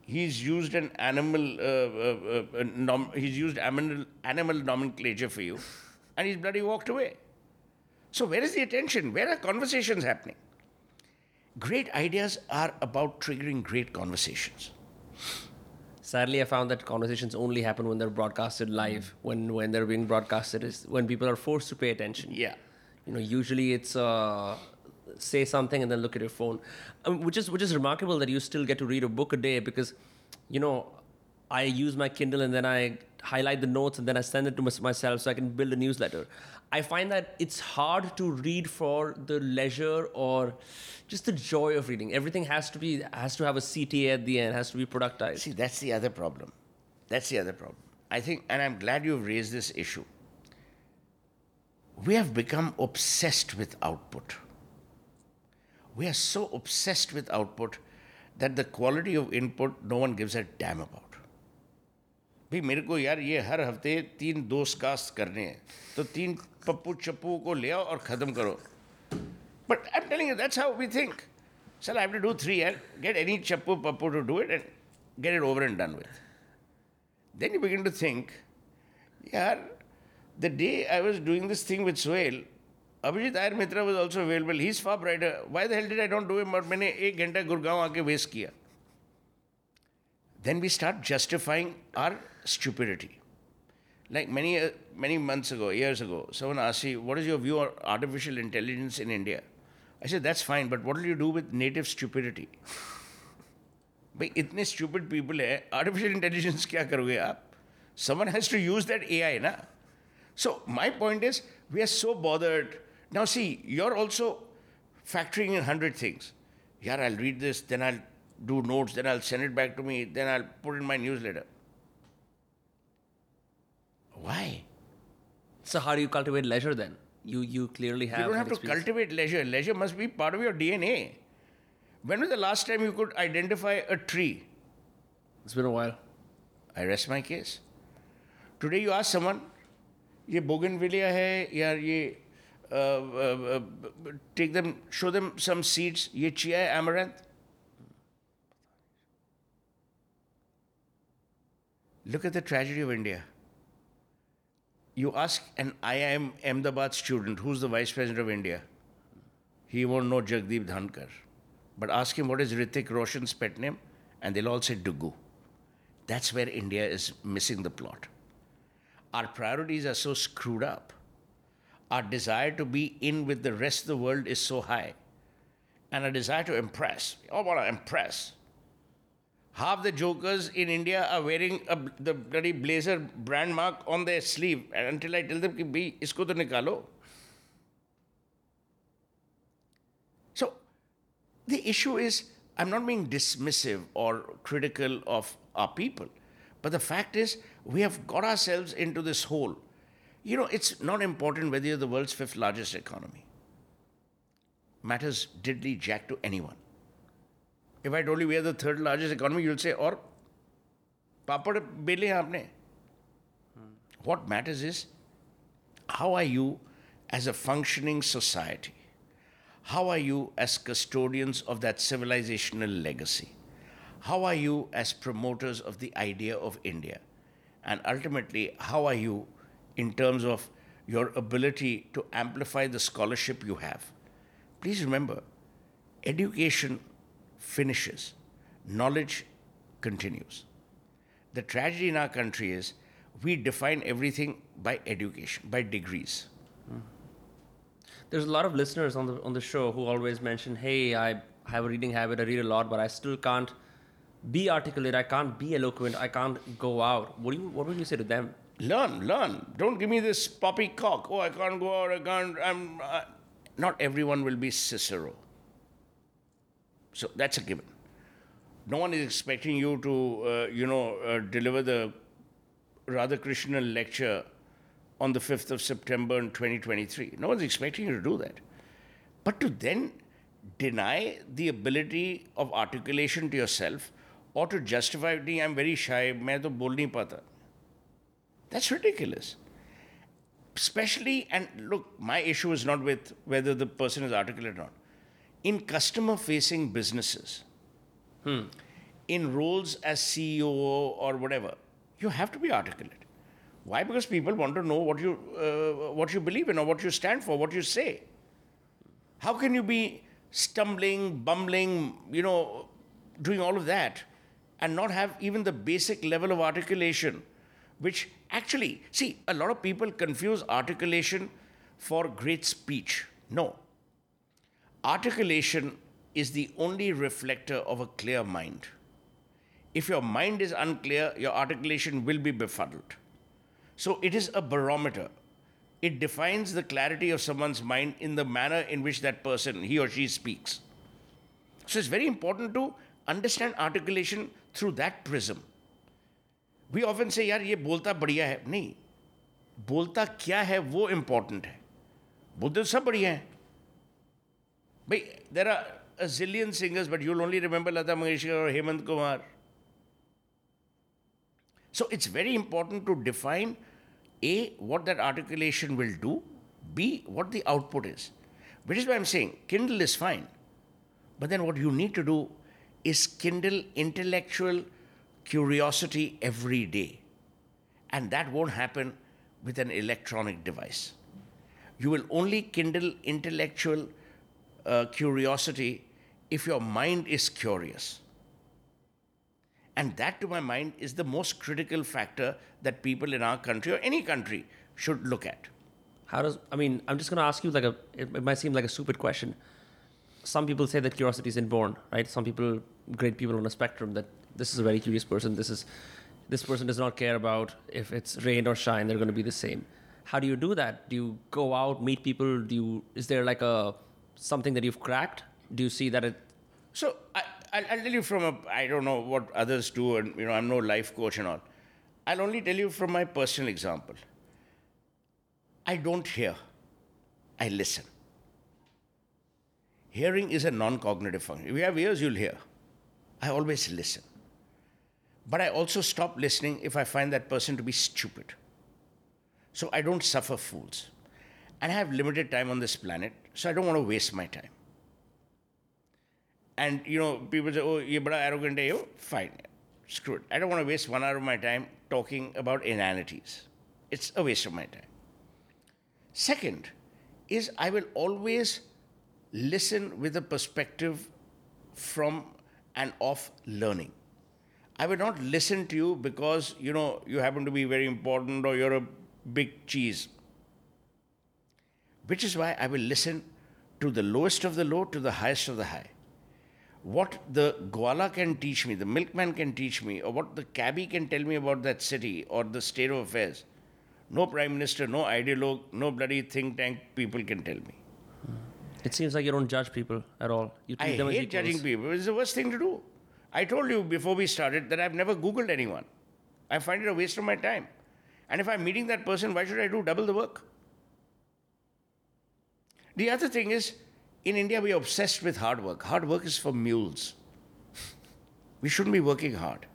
B: He's used an animal. Uh, uh, uh, nom- he's used animal, animal nomenclature for you, and he's bloody walked away. So where is the attention? Where are conversations happening? Great ideas are about triggering great conversations.
A: Sadly, I found that conversations only happen when they're broadcasted live. When when they're being broadcasted is when people are forced to pay attention.
B: Yeah.
A: You know, usually it's uh, say something and then look at your phone, um, which is which is remarkable that you still get to read a book a day because, you know, I use my Kindle and then I highlight the notes and then I send it to myself so I can build a newsletter. I find that it's hard to read for the leisure or just the joy of reading. Everything has to be has to have a CTA at the end, has to be productized.
B: See, that's the other problem. That's the other problem. I think, and I'm glad you've raised this issue We have become obsessed with output. We are so obsessed with output that the quality of input no one gives a damn about. भाई मेरे को यार ये हर हफ्ते तीन दोस्त cast करने हैं तो तीन पप्पू चप्पू को ले आओ और ख़त्म करो but I am telling you that's how we think sir I have to do three यार गेट एनी चप्पू पप्पू to do it and get it over and done with. Then you begin to think, yeah, the day I was doing this thing with Swail, Abhijit Iyer Mitra was also available. He's far brighter. Why the hell did I not do him? But a एक घंटा गुड़गांव आके waste Then we start justifying our stupidity. Like many uh, many months ago, years ago, someone asked me, "What is your view on artificial intelligence in India?" I said, "That's fine, but what will you do with native stupidity?" भाई इतने stupid people है artificial intelligence क्या करोगे आप someone has to use that A I ना so my point is, we are so bothered. Now see, you're also factoring in hundred things. Yeah, I'll read this, then I'll do notes, then I'll send it back to me, then I'll put in my newsletter. Why?
A: So how do you cultivate leisure then? You you clearly have.
B: You don't have to
A: experience.
B: cultivate leisure. Leisure must be part of your DNA. When was the last time you could identify a tree?
A: It's been a while.
B: I rest my case. Today you ask someone, ये bougainvillea है या ये uh, uh, take them, show them some seeds. ये chia है amaranth. Look at the tragedy of India. You ask an IIM Ahmedabad student who's the vice president of India. He won't know Jagdeep Dhankar. But ask him what is Ritik Roshan's pet name, and they'll all say Dugu. That's where India is missing the plot. Our priorities are so screwed up. Our desire to be in with the rest of the world is so high. And our desire to impress. We all want to impress. Half the jokers in India are wearing a, the bloody blazer brand mark on their sleeve and until I tell them, ki be, isko to nikalo. So the issue is, I'm not being dismissive or critical of our people. But the fact is, we have got ourselves into this hole. You know, it's not important whether you're the world's fifth largest economy. Matters diddly jack to anyone. If I told you we are the third largest economy, you'll say, or papad bele aapne. What matters is, how are you as a functioning society? How are you as custodians of that civilizational legacy? How are you as promoters of the idea of India? And ultimately, how are you in terms of your ability to amplify the scholarship you have? Please remember, education finishes, knowledge continues. The tragedy in our country is we define everything by education, by degrees.
A: There's a lot of listeners on the on the show who always mention, "Hey, I have a reading habit. I read a lot, but I still can't be articulate. I can't be eloquent. I can't go out." What do you What would you say to them?
B: Learn, learn. Don't give me this poppycock. Oh, I can't go out. I can't. I'm. Not everyone will be Cicero. So that's a given. No one is expecting you to, uh, you know, uh, deliver the Radhakrishnan lecture on the 5th of September in 2023. No one's expecting you to do that. But to then deny the ability of articulation to yourself or to justify, "Nee, I'm very shy, मैं तो बोल नहीं पाता. That's ridiculous. Especially, and look, my issue is not with whether the person is articulate or not. In customer facing businesses, in roles as CEO or whatever, you have to be articulate. Why? Because people want to know what you, uh, what you believe in or what you stand for, what you say. How can you be stumbling, bumbling, you know, doing all of that and not have even the basic level of articulation, which actually, see, a lot of people confuse articulation for great speech. No. Articulation is the only reflector of a clear mind. If your mind is unclear, your articulation will be befuddled. So it is a barometer. It defines the clarity of someone's mind in the manner in which that person, he or she, speaks. So it's very important to understand articulation through that prism. We often say, यार ये बोलता बढ़िया है नहीं बोलता क्या है वो इम्पोर्टेंट है बोलते तो सब बढ़िया है भाई there are a zillion singers, but you'll only remember Lata Mangeshkar or Hemant Kumar. So it's very important to define A, what that articulation will do, B, what the output is. Which is why I'm saying Kindle is fine. But then what you need to do is kindle intellectual curiosity every day. And that won't happen with an electronic device. You will only kindle intellectual uh, curiosity if your mind is curious. And that, to my mind, is the most critical factor that people in our country or any country should look at.
A: How does, I mean, I'm just going to ask you like a, it, it might seem like a stupid question. Some people say that curiosity is inborn, right? Some people, great people on a spectrum, that this is a very curious person. This is, this person does not care about if it's rain or shine, they're going to be the same. How do you do that? Do you go out, meet people? Do you, is there like a, something that you've cracked? Do you see that it,
B: So I, I'll tell you from a, I don't know what others do, and you know, I'm no life coach and all. I'll only tell you from my personal example. I don't hear, I listen. Hearing is a non cognitive function. If you have ears, you'll hear. I always listen. But I also stop listening if I find that person to be stupid. So I don't suffer fools. And I have limited time on this planet, so I don't want to waste my time. And you know, people say, "Oh, ye bada arrogant hai yo." Fine, screw it. I don't want to waste one hour of my time talking about inanities. It's a waste of my time. Second, is I will always listen with a perspective from and of learning. I will not listen to you because you know you happen to be very important or you're a big cheese. Which is why I will listen to the lowest of the low to the highest of the high what the Gwala can teach me, the milkman can teach me, or what the cabbie can tell me about that city or the state of affairs, no prime minister, no ideologue, no bloody think tank people can tell me.
A: It seems like you don't judge people at all. You treat
B: I
A: them
B: hate
A: equals.
B: judging people. It's the worst thing to do. I told you before we started that I've never Googled anyone. I find it a waste of my time. And if I'm meeting that person, why should I do double the work? The other thing is, in India, we are obsessed with hard work. Hard work is for mules. We shouldn't be working hard.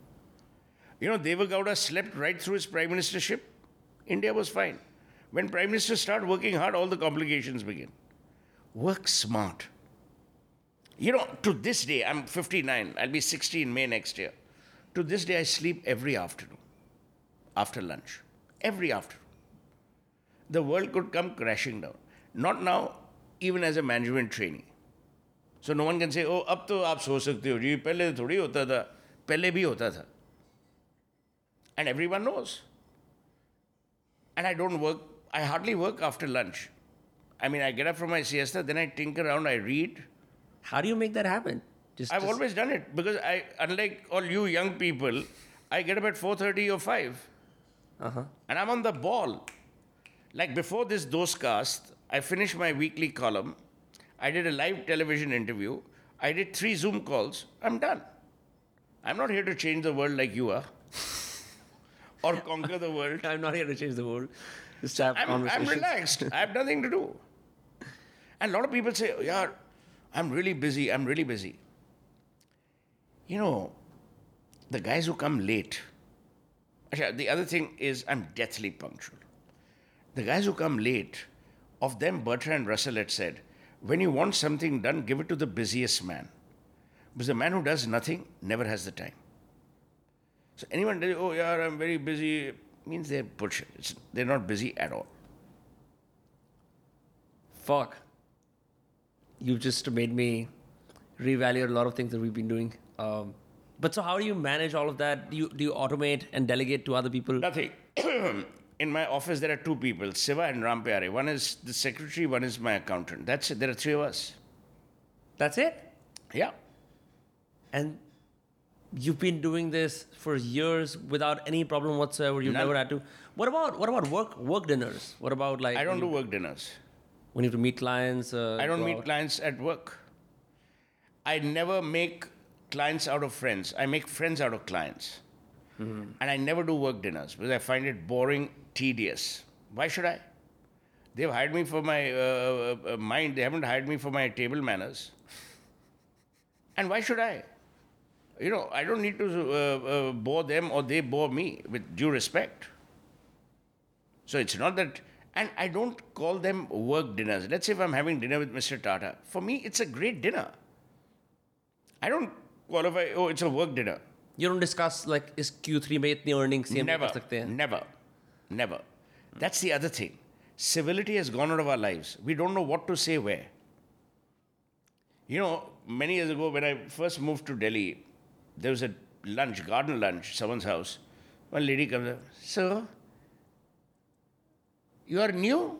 B: You know, Deve Gowda slept right through his prime ministership. India was fine. When prime ministers start working hard, all the complications begin Work smart. You know, to this day, I'm 59, I'll be 60 in May next year. To this day, I sleep every afternoon, after lunch. Every afternoon. The world could come crashing down. Not now, even as a management trainee. So no one can say, oh, अब तो आप सो सकते हो जी पहले थोड़ी होता था पहले भी होता था and everyone knows and I don't work I hardly work after lunch I mean I get up from my siesta then I tinker around I read
A: How do you make that happen? Just,
B: I've
A: just-
B: always done it because I, unlike all you young people, I get up at 4:30 or 5,
A: uh-huh.
B: and I'm on the ball. Like before this Dostcast, I finished my weekly column. I did a live television interview. I did three Zoom calls. I'm done. I'm not here to change the world like you are, or conquer the world.
A: I'm not here to change the world. Just have
B: I'm, I'm relaxed. I have nothing to do. And a lot of people say, oh, yeah, I'm really busy. I'm really busy. You know, the guys who come late. The other thing is I'm deathly punctual. The guys who come late, of them, Bertrand Russell had said, when you want something done, give it to the busiest man. Because the man who does nothing never has the time. So anyone tells you, oh, yeah, I'm very busy, means they're bullshit. It's, they're not busy at all.
A: Fuck. You've just made me reevaluate a lot of things that we've been doing. Um, But so how do you manage all of that? Do you do you automate and delegate to other people?
B: Nothing. In my office, there are two people, Siva and Rampyare. One is the secretary, one is my accountant. That's it. There are three of us.
A: That's it.
B: Yeah.
A: And you've been doing this for years without any problem whatsoever. You've
B: None.
A: never had to. What about what about work work dinners? What about like
B: I don't do work dinners.
A: When you have to meet clients? Uh,
B: I don't meet
A: out?
B: clients at work. I never make clients out of friends. I make friends out of clients. And I never do work dinners because I find it boring, tedious. Why should I? They've hired me for my uh, uh, uh, mind. They haven't hired me for my table manners. And why should I? You know, I don't need to uh, uh, bore them or they bore me with due respect. So it's not that, and I don't call them work dinners. Let's say if I'm having dinner with Mr. Tata, for me it's a great dinner. I don't qualify, oh, it's a work dinner.
A: You don't discuss like is Q3 में इतनी earnings CM
B: Never,
A: कर सकते हैं?
B: never, never. That's the other thing. Civility has gone out of our lives. We don't know what to say where. You know, many years ago when I first moved to Delhi, there was a lunch, garden lunch, someone's house. One lady comes up, Sir, you are new?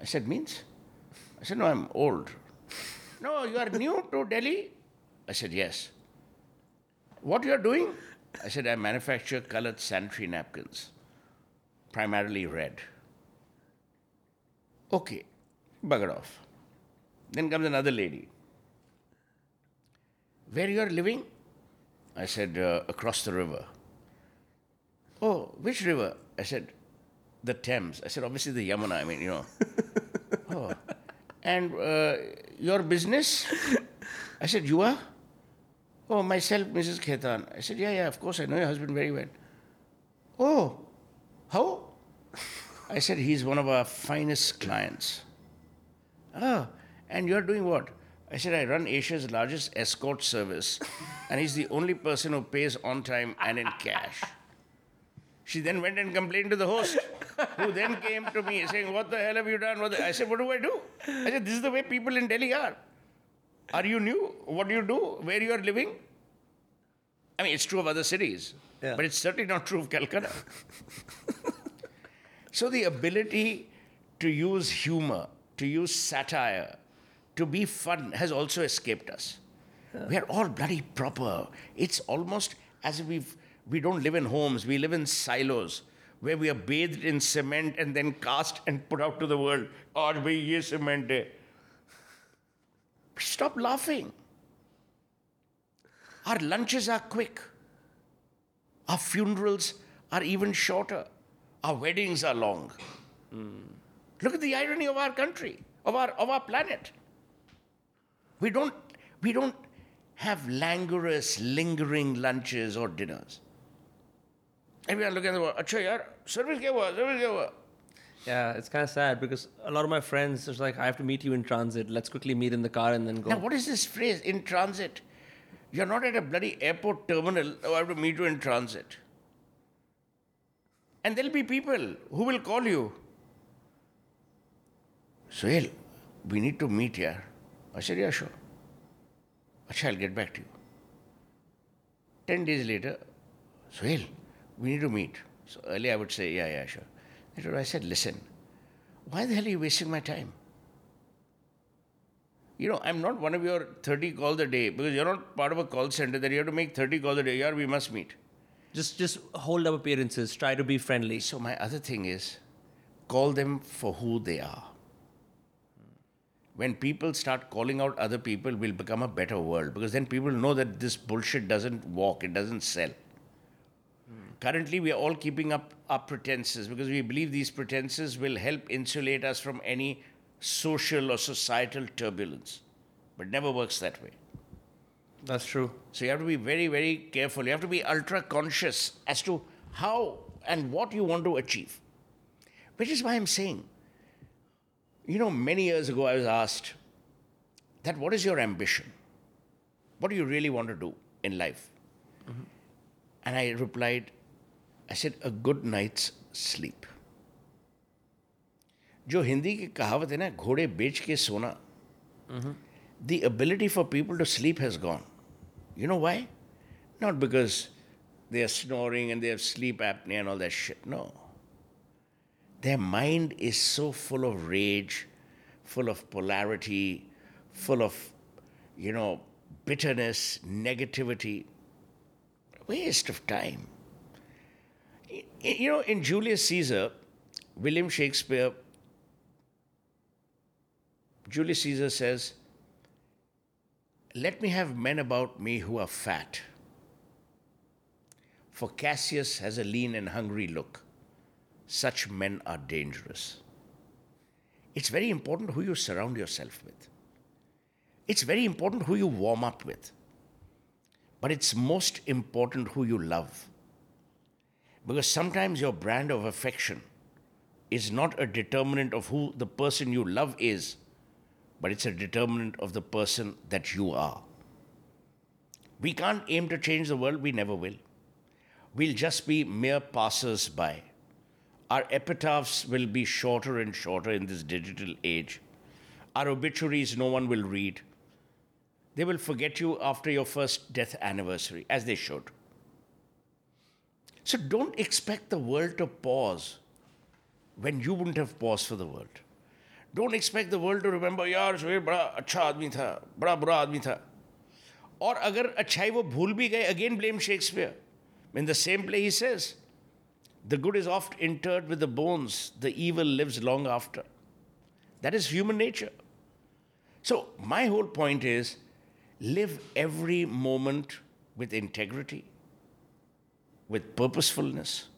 B: I said, Means? I said, No, I'm old. No, you are new to Delhi? I said, Yes. What you are doing? I said, I manufacture colored sanitary napkins, primarily red. Okay, bugger off. Then comes another lady. Where you are living? I said, uh, across the river. Oh, which river? I said, the Thames. I said, obviously the Yamuna, I mean, you know. oh. And uh, your business? I said, you are? Oh, myself, Mrs. Khetan. I said, yeah, yeah, of course, I know your husband very well. Oh, how? I said, he's one of our finest clients. Ah, and you're doing what? I said, I run Asia's largest escort service, and he's the only person who pays on time and in cash. She then went and complained to the host, who then came to me saying, What the hell have you done? What I said, What do I do? I said, This is the way people in Delhi are. Are you new? What do you do? Where you are living? I mean, it's true of other cities,
A: Yeah.
B: but it's certainly not true of Calcutta. so the ability to use humor, to use satire, to be fun has also escaped us. We are all bloody proper. It's almost as if we've, we don't live in homes, we live in silos where we are bathed in cement and then cast and put out to the world. "Aaj bhai ye cement hai." Stop laughing. Our lunches are quick. Our funerals are even shorter. Our weddings are long. Look at the irony of our country, of our, of our planet. We don't, we don't have languorous, lingering lunches or dinners. Everyone looking at the world, Acha yaar, service kya hua, service kya hua?
A: Yeah, it's kind of sad because a lot of my friends are like, I have to meet you in transit. Let's quickly meet in the car and then go.
B: Now, what is this phrase, in transit? You're not at a bloody airport terminal, oh, I have to meet you in transit. And there'll be people who will call you. Suhel, we need to meet here. I said, yeah, sure. Acha, I'll get back to you. Ten days later, Suhel, we need to meet. So earlier I would say, yeah, yeah, sure. Later I said, listen, why the hell are you wasting my time? You know, I'm not one of your 30 calls a day because you're not part of a call center that you have to make 30 calls a day. Yeah, we must meet.
A: Just just hold up appearances. Try to be friendly.
B: So my other thing is call them for who they are. When people start calling out other people, we'll become a better world because then people know that this bullshit doesn't walk, it doesn't sell. Currently, we are all keeping up our pretenses because we believe these pretenses will help insulate us from any social or societal turbulence. But it never works that way.
A: That's true.
B: So you have to be very, very careful. You have to be ultra conscious as to how and what you want to achieve. Which is why I'm saying, you know, many years ago I was asked that what is your ambition? What do you really want to do in life? Mm-hmm. And I replied, I said, a good night's sleep. जो हिंदी की कहावत है ना घोड़े बेच के सोना the ability for people to sleep has gone. You know why? Not because they are snoring and they have sleep apnea and all that shit. No. Their mind is so full of rage, full of polarity, full of, you know, bitterness, negativity. Waste of time. You know, in Julius Caesar, William Shakespeare, Julius Caesar says, Let me have men about me who are fat. For Cassius has a lean and hungry look. Such men are dangerous. It's very important who you surround yourself with. It's very important who you warm up with. But it's most important who you love. Because sometimes your brand of affection is not a determinant of who the person you love is, but it's a determinant of the person that you are. We can't aim to change the world, we never will. We'll just be mere passers by. Our epitaphs will be shorter and shorter in this digital age. Our obituaries no one will read They will forget you after your first death anniversary, as they should. So don't expect the world to pause when you wouldn't have paused for the world. Don't expect the world to remember, यार सुहेल बड़ा अच्छा आदमी था बड़ा बुरा आदमी था और अगर अच्छाई वो भूल भी गए again blame Shakespeare. In the same play he says, the good is oft interred with the bones, the evil lives long after. That is human nature. So, my whole point is live every moment with integrity, with purposefulness,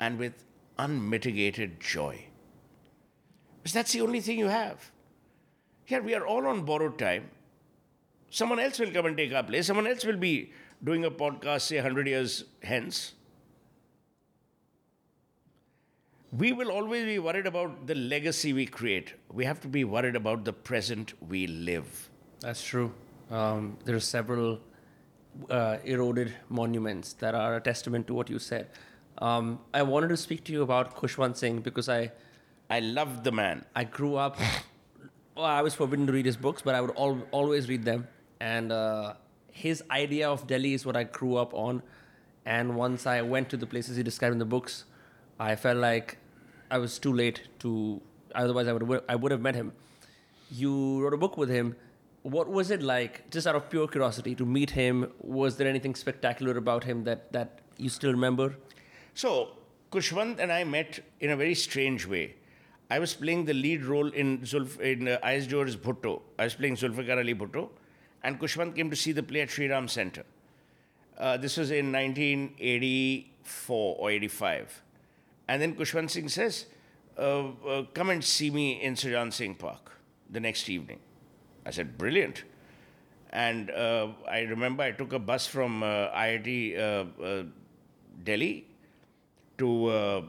B: and with unmitigated joy. Because that's the only thing you have. Here we are all on borrowed time. Someone else will come and take our place. Someone else will be doing a podcast, say, 100 years hence. We will always be worried about the legacy we create. We have to be worried about the present we live.
A: That's true. Um, there are several uh, eroded monuments that are a testament to what you said. Um, I wanted to speak to you about Khushwant Singh because I
B: I love the man.
A: I grew up. Well, I was forbidden to read his books, but I would al- always read them. And uh, his idea of Delhi is what I grew up on. And once I went to the places he described in the books, I felt like I was too late to. Otherwise, I would I would have met him. You wrote a book with him. What was it like, just out of pure curiosity, to meet him? Was there anything spectacular about him that that you still remember?
B: So, Khushwant and I met in a very strange way. I was playing the lead role in, Zulf, in uh, Ayaz Bhutto. I was playing Zulfikar Ali Bhutto, and Khushwant came to see the play at Sri Ram Center. Uh, this was in 1984 or 85. And then Khushwant Singh says, uh, uh, Come and see me in Sujan Singh Park the next evening. I said, Brilliant. And uh, I remember I took a bus from uh, IIT uh, uh, Delhi to uh,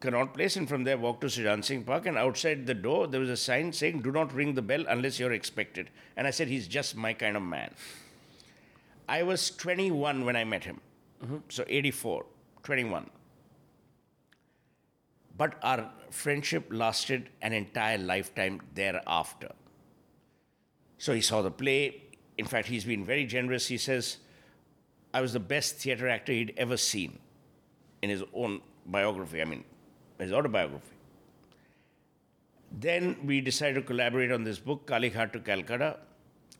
B: Connaught Place and from there walked to Sujan Singh Park. And outside the door, there was a sign saying, Do not ring the bell unless you're expected. And I said, He's just my kind of man. I was 21 when I met him. So 84, 21. But our friendship lasted an entire lifetime thereafter. So he saw the play. In fact, he's been very generous. He says, I was the best theater actor he'd ever seen in his own biography, I mean, his autobiography. Then we decided to collaborate on this book, Kalighat to Calcutta.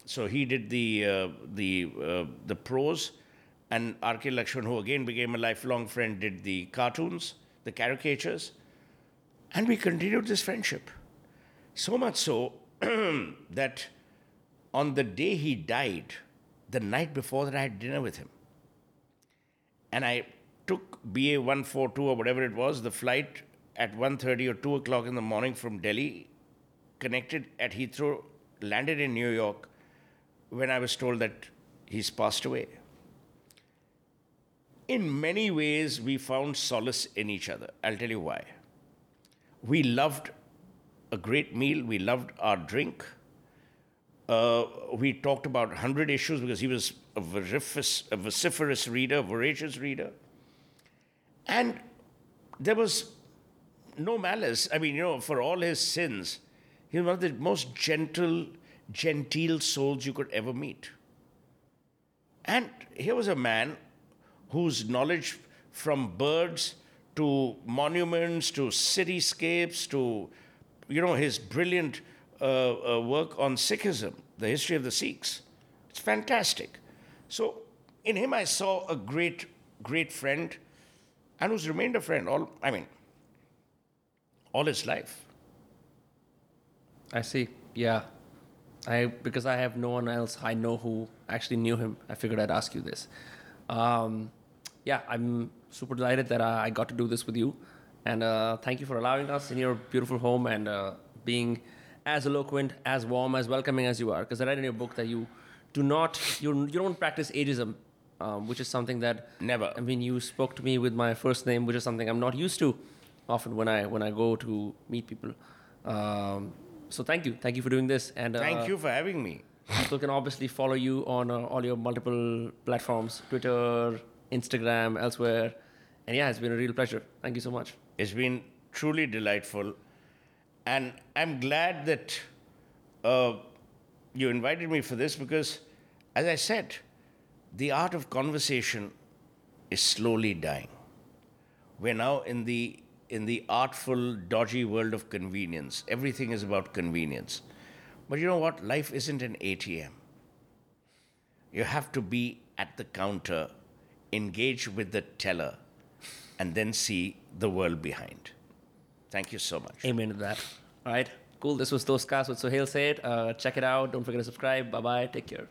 B: So he did the, uh, the, uh, the prose, and R.K. Laxman, who again became a lifelong friend, did the cartoons, the caricatures. And we continued this friendship. So much so that on the day he died, the night before that, I had dinner with him. And I took BA 142 or whatever it was, the flight at 1.30 or 2 o'clock in the morning from Delhi, connected at Heathrow, landed in New York when I was told that he's passed away. In many ways, we found solace in each other. I'll tell you why. We loved a great meal, we loved our drink. Uh, we talked about 100 issues because he was a a vociferous reader, voracious reader. And there was no malice. I mean, you know, for all his sins, he was one of the most gentle, genteel souls you could ever meet. And here was a man whose knowledge from birds to monuments to cityscapes to, you know, his brilliant uh, work on Sikhism, the history of the Sikhs. It's fantastic. So in him, I saw a great, great friend and who's remained a friend all, I mean, all his life.
A: I see. Yeah. I because I have no one else I know who actually knew him. I figured I'd ask you this. Um, yeah, I'm super delighted that I got to do this with you, and uh, thank you for allowing us in your beautiful home and uh, being as eloquent, as warm, as welcoming as you are. Because I read in your book that you do not you you don't practice ageism, um, which is something that
B: Never.
A: I mean, you spoke to me with my first name, which is something I'm not used to often when I when I go to meet people. Um, so thank you, thank you for doing this, and uh,
B: Thank you for having me.
A: People can obviously follow you on uh, all your multiple platforms Twitter, Instagram, elsewhere. And yeah, it's been a real pleasure. Thank you so much.
B: It's been truly delightful. And I'm glad that uh, you invited me for this because, as I said, the art of conversation is slowly dying. We're now in the in the artful, dodgy world of convenience. Everything is about convenience. But you know what? Life isn't an ATM. You have to be at the counter, engage with the teller, and then see the world behind. Thank you so much.
A: Amen to that. All right. Cool. This was Dostcast with Suhel Seth. Uh, check it out. Don't forget to subscribe. Bye bye. Take care.